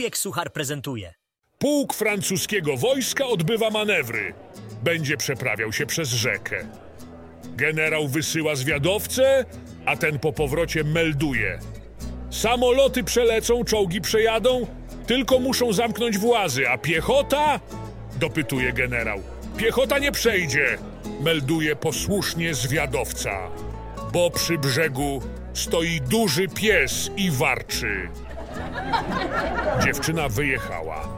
Wujek Suchar prezentuje. Pułk francuskiego wojska odbywa manewry. Będzie przeprawiał się przez rzekę. Generał wysyła zwiadowcę, a ten po powrocie melduje. Samoloty przelecą, czołgi przejadą, tylko muszą zamknąć włazy, a piechota? Dopytuje generał. Piechota nie przejdzie, melduje posłusznie zwiadowca, bo przy brzegu stoi duży pies i warczy. Dziewczyna wyjechała.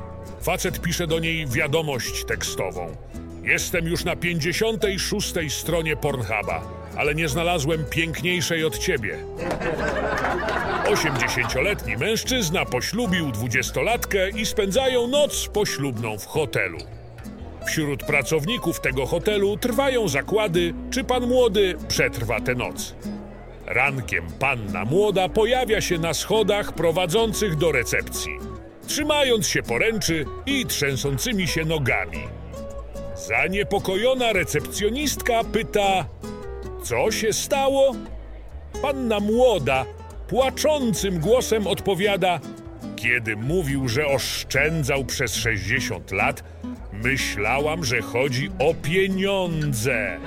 Facet pisze do niej wiadomość tekstową. Jestem już na 56 stronie Pornhuba, ale nie znalazłem piękniejszej od ciebie. 80-letni mężczyzna poślubił dwudziestolatkę i spędzają noc poślubną w hotelu. Wśród pracowników tego hotelu trwają zakłady, czy pan młody przetrwa tę noc. Rankiem panna młoda pojawia się na schodach prowadzących do recepcji, trzymając się poręczy i trzęsącymi się nogami. Zaniepokojona recepcjonistka pyta: Co się stało? Panna młoda płaczącym głosem odpowiada: Kiedy mówił, że oszczędzał przez 60 lat, myślałam, że chodzi o pieniądze.